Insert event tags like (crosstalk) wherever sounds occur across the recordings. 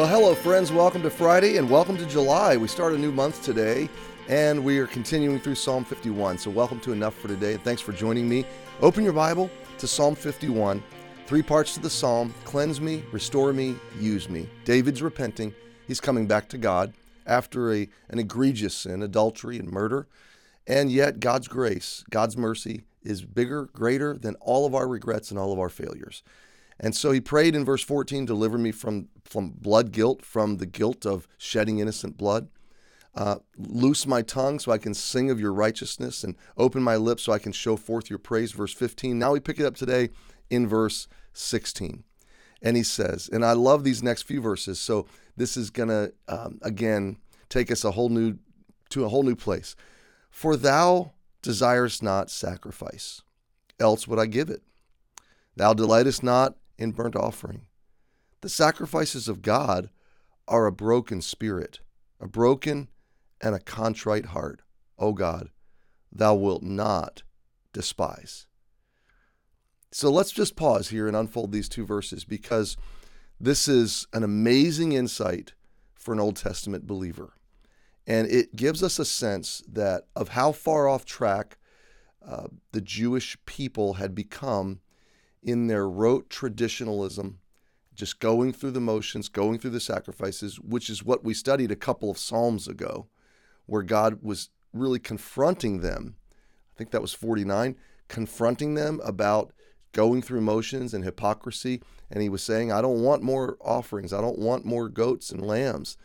Well, hello, friends. Welcome to Friday and welcome to July. We start a new month today and we are continuing through Psalm 51. So, welcome to Enough for Today. Thanks for joining me. Open your Bible to Psalm 51. Three parts to the psalm cleanse me, restore me, use me. David's repenting. He's coming back to God after a, an egregious sin, adultery and murder. And yet, God's grace, God's mercy is bigger, greater than all of our regrets and all of our failures. And so he prayed in verse 14, deliver me from, from blood guilt, from the guilt of shedding innocent blood. Uh, loose my tongue so I can sing of your righteousness and open my lips so I can show forth your praise. Verse 15. Now we pick it up today in verse 16. And he says, and I love these next few verses. So this is going to, um, again, take us a whole new, to a whole new place. For thou desirest not sacrifice, else would I give it. Thou delightest not in burnt offering. The sacrifices of God are a broken spirit, a broken and a contrite heart. O God, thou wilt not despise. So let's just pause here and unfold these two verses because this is an amazing insight for an Old Testament believer. And it gives us a sense that of how far off track uh, the Jewish people had become in their rote traditionalism, just going through the motions, going through the sacrifices, which is what we studied a couple of Psalms ago, where God was really confronting them. I think that was 49, confronting them about going through motions and hypocrisy. And he was saying, I don't want more offerings. I don't want more goats and lambs.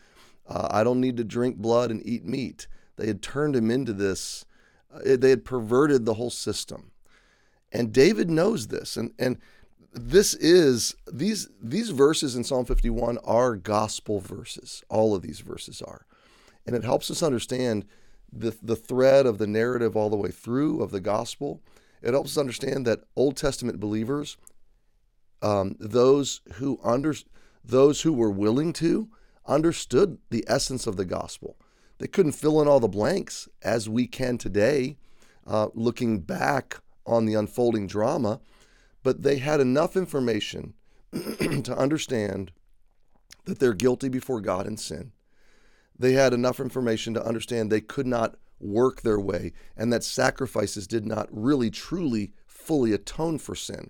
Uh, I don't need to drink blood and eat meat. They had turned him into this, uh, they had perverted the whole system. And David knows this. And, and this is these these verses in Psalm 51 are gospel verses. All of these verses are. And it helps us understand the, the thread of the narrative all the way through of the gospel. It helps us understand that Old Testament believers, um, those who under, those who were willing to, understood the essence of the gospel. They couldn't fill in all the blanks as we can today, uh, looking back on the unfolding drama, but they had enough information (clears throat) to understand that they're guilty before God in sin. They had enough information to understand they could not work their way and that sacrifices did not really, truly, fully atone for sin.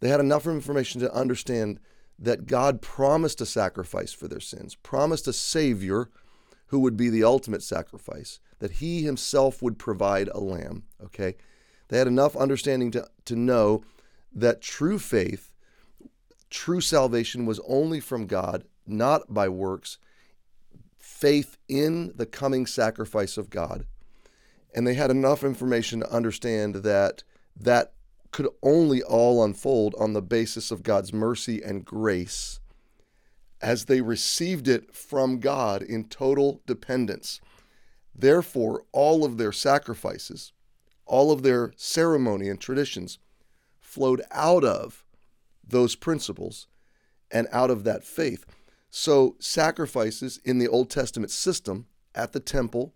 They had enough information to understand that God promised a sacrifice for their sins, promised a Savior who would be the ultimate sacrifice, that He Himself would provide a lamb. Okay? They had enough understanding to, to know that true faith, true salvation was only from God, not by works, faith in the coming sacrifice of God. And they had enough information to understand that that could only all unfold on the basis of God's mercy and grace as they received it from God in total dependence. Therefore, all of their sacrifices, all of their ceremony and traditions flowed out of those principles and out of that faith. So, sacrifices in the Old Testament system at the temple,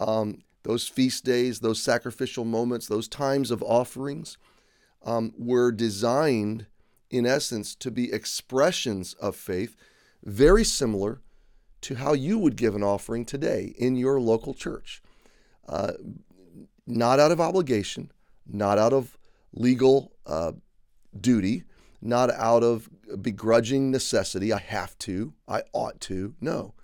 um, those feast days, those sacrificial moments, those times of offerings um, were designed, in essence, to be expressions of faith, very similar to how you would give an offering today in your local church. Uh, not out of obligation, not out of legal uh, duty, not out of begrudging necessity. I have to, I ought to. No.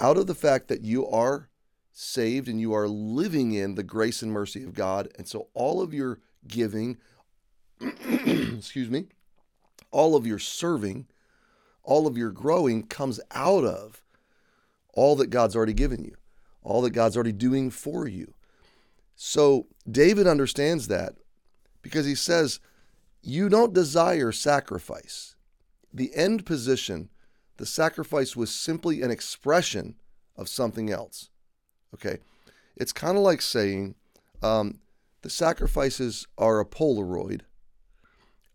Out of the fact that you are saved and you are living in the grace and mercy of God. And so all of your giving, (clears throat) excuse me, all of your serving, all of your growing comes out of all that God's already given you, all that God's already doing for you. So David understands that because he says, You don't desire sacrifice. The end position, the sacrifice was simply an expression of something else. Okay? It's kind of like saying um, the sacrifices are a Polaroid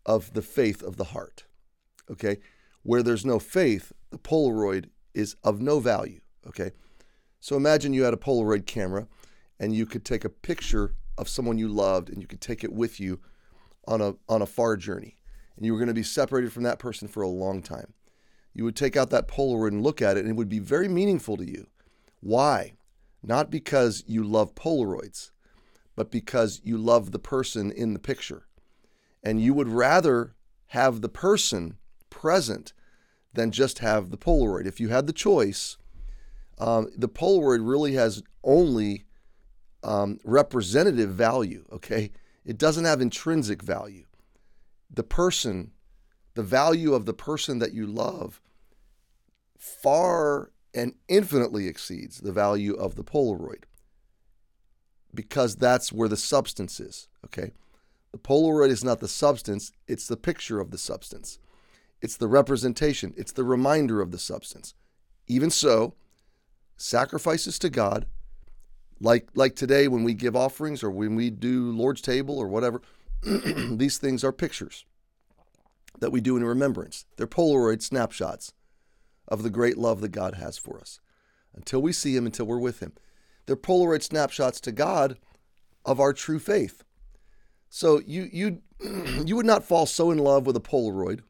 of the faith of the heart. Okay? Where there's no faith, the Polaroid is of no value. Okay? So imagine you had a Polaroid camera and you could take a picture of someone you loved and you could take it with you on a on a far journey and you were going to be separated from that person for a long time You would take out that Polaroid and look at it, and it would be very meaningful to you. Why? Not because you love Polaroids, but because you love the person in the picture. And you would rather have the person present than just have the Polaroid. If you had the choice, um, the Polaroid really has only um, representative value, okay? It doesn't have intrinsic value. The person, the value of the person that you love, far and infinitely exceeds the value of the Polaroid because that's where the substance is, okay? The Polaroid is not the substance, it's the picture of the substance. It's the representation, it's the reminder of the substance. Even so, sacrifices to God, like like today when we give offerings or when we do Lord's table or whatever, (clears throat) these things are pictures that we do in remembrance. They're Polaroid snapshots of the great love that God has for us. Until we see him, until we're with him. They're Polaroid snapshots to God of our true faith. So you you (clears throat) you would not fall so in love with a Polaroid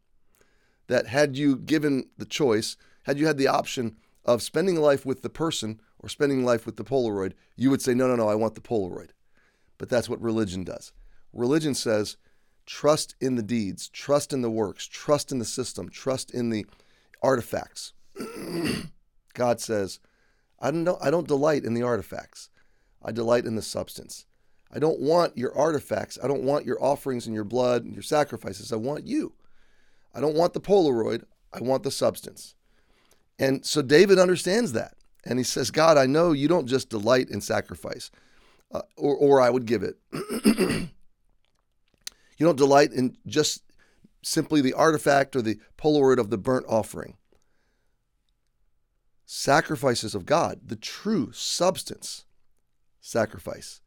that had you given the choice, had you had the option of spending life with the person or spending life with the Polaroid, you would say, no, no, no, I want the Polaroid. But that's what religion does. Religion says, trust in the deeds, trust in the works, trust in the system, trust in the artifacts. (clears throat) God says, I don't know, I don't delight in the artifacts. I delight in the substance. I don't want your artifacts. I don't want your offerings and your blood and your sacrifices. I want you. I don't want the Polaroid. I want the substance. And so David understands that. And he says, God, I know you don't just delight in sacrifice, uh, or, or I would give it. (clears throat) you don't delight in just simply the artifact or the Polaroid of the burnt offering. Sacrifices of God, the true substance sacrifice,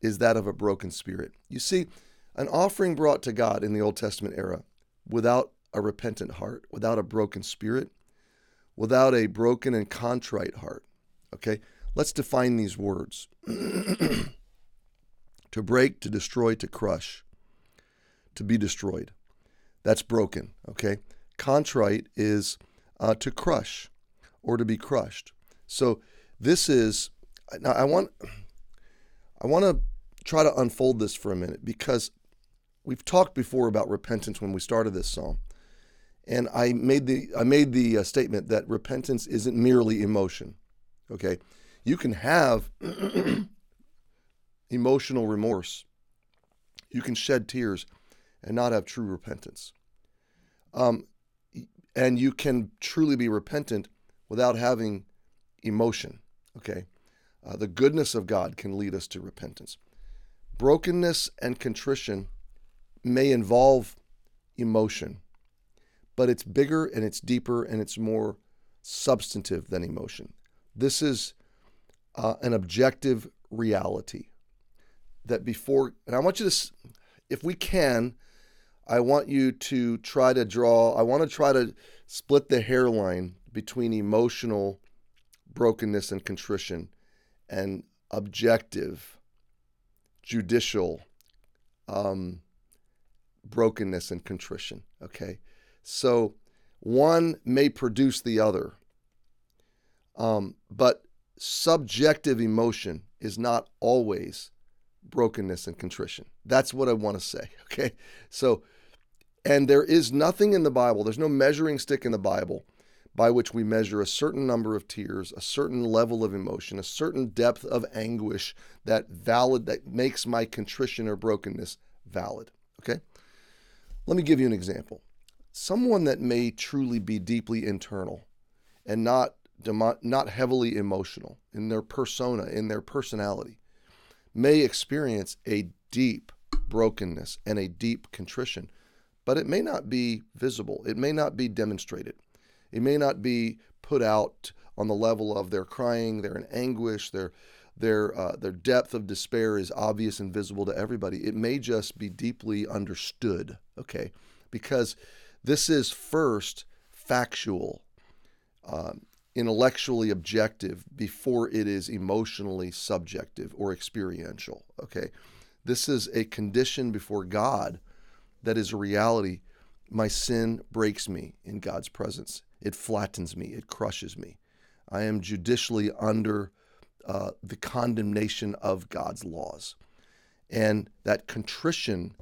is that of a broken spirit. You see, an offering brought to God in the Old Testament era without a repentant heart, without a broken spirit, without a broken and contrite heart. Okay, let's define these words (clears throat) to break, to destroy, to crush, to be destroyed. That's broken. Okay, contrite is uh, to crush or to be crushed. So this is now I want I want to try to unfold this for a minute because we've talked before about repentance when we started this psalm. And I made the I made the uh, statement that repentance isn't merely emotion. Okay? You can have (clears throat) emotional remorse. You can shed tears and not have true repentance. Um, and you can truly be repentant without having emotion. Okay? Uh, the goodness of God can lead us to repentance. Brokenness and contrition may involve emotion, but it's bigger and it's deeper and it's more substantive than emotion. This is uh, an objective reality that before, and I want you to, if we can, I want you to try to draw, I want to try to split the hairline between emotional brokenness and contrition and objective, judicial um, brokenness and contrition. Okay. So one may produce the other. Um, but subjective emotion is not always brokenness and contrition. That's what I want to say. (laughs) Okay. So, and there is nothing in the Bible, there's no measuring stick in the Bible by which we measure a certain number of tears, a certain level of emotion, a certain depth of anguish that valid that makes my contrition or brokenness valid. Okay? Let me give you an example. Someone that may truly be deeply internal and not not heavily emotional in their persona, in their personality, may experience a deep brokenness and a deep contrition, but it may not be visible. It may not be demonstrated. It may not be put out on the level of their crying, they're in anguish, their their uh, their depth of despair is obvious and visible to everybody. It may just be deeply understood, okay, because this is first factual, um, intellectually objective before it is emotionally subjective or experiential. Okay, this is a condition before God that is a reality. My sin breaks me in God's presence. it flattens me, it crushes me. I am judicially under uh, the condemnation of God's laws. And that contrition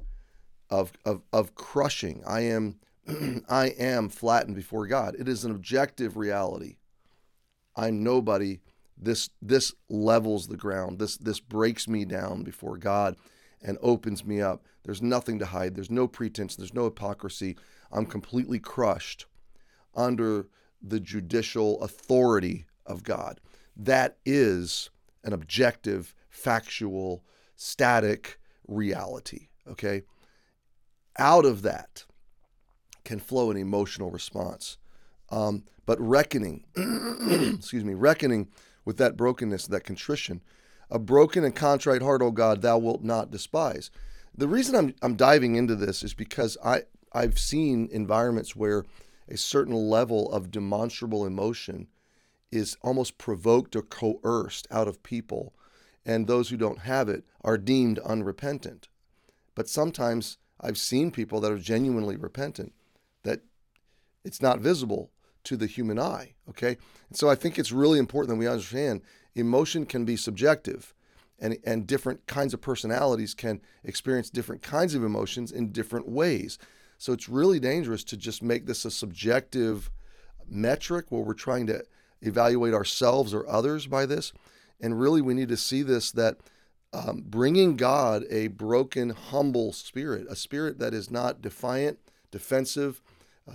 of, of, of crushing, I am, (clears throat) I am flattened before God. It is an objective reality. I'm nobody. This, this levels the ground. This, this breaks me down before God and opens me up. There's nothing to hide. There's no pretense. There's no hypocrisy. I'm completely crushed under the judicial authority of God. That is an objective, factual, static reality. Okay? Out of that can flow an emotional response. Um, but reckoning, (clears throat) excuse me, reckoning with that brokenness, that contrition, a broken and contrite heart, O God, thou wilt not despise. The reason I'm, I'm diving into this is because I, I've seen environments where a certain level of demonstrable emotion is almost provoked or coerced out of people, and those who don't have it are deemed unrepentant. But sometimes I've seen people that are genuinely repentant it's not visible to the human eye. Okay. And so I think it's really important that we understand emotion can be subjective and, and different kinds of personalities can experience different kinds of emotions in different ways. So it's really dangerous to just make this a subjective metric where we're trying to evaluate ourselves or others by this. And really, we need to see this that um, bringing God a broken, humble spirit, a spirit that is not defiant, defensive,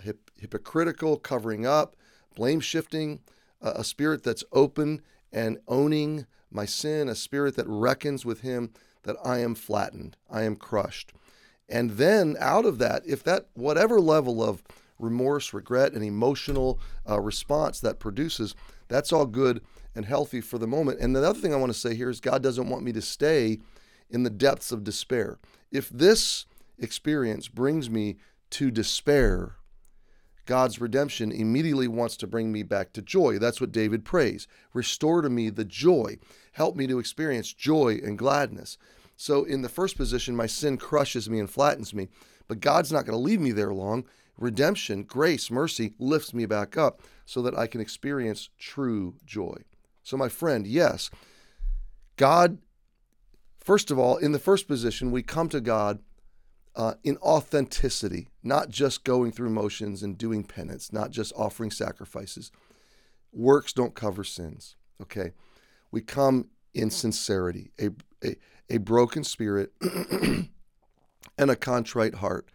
hip, hypocritical, covering up, blame shifting, a spirit that's open and owning my sin, a spirit that reckons with Him that I am flattened, I am crushed. And then out of that, if that, whatever level of remorse, regret, and emotional uh, response that produces, that's all good and healthy for the moment. And the other thing I want to say here is God doesn't want me to stay in the depths of despair. If this experience brings me to despair, God's redemption immediately wants to bring me back to joy. That's what David prays. Restore to me the joy. Help me to experience joy and gladness. So, in the first position, my sin crushes me and flattens me, but God's not going to leave me there long. Redemption, grace, mercy lifts me back up so that I can experience true joy. So, my friend, yes, God, first of all, in the first position, we come to God uh, in authenticity, not just going through motions and doing penance, not just offering sacrifices. Works don't cover sins, okay? We come in sincerity, a, a, a broken spirit (clears throat) and a contrite heart.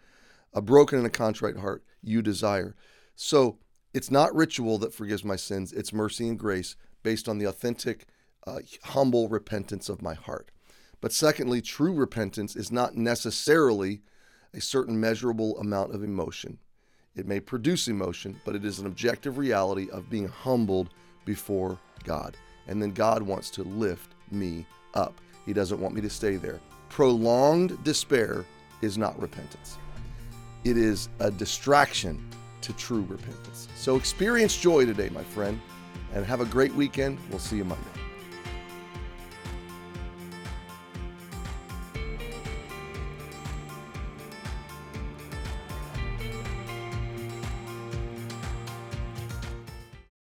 A broken and a contrite heart you desire. So it's not ritual that forgives my sins, it's mercy and grace based on the authentic, uh, humble repentance of my heart. But secondly, true repentance is not necessarily a certain measurable amount of emotion. It may produce emotion, but it is an objective reality of being humbled before God. And then God wants to lift me up. He doesn't want me to stay there. Prolonged despair is not repentance, it is a distraction to true repentance. So experience joy today, my friend, and have a great weekend. We'll see you Monday.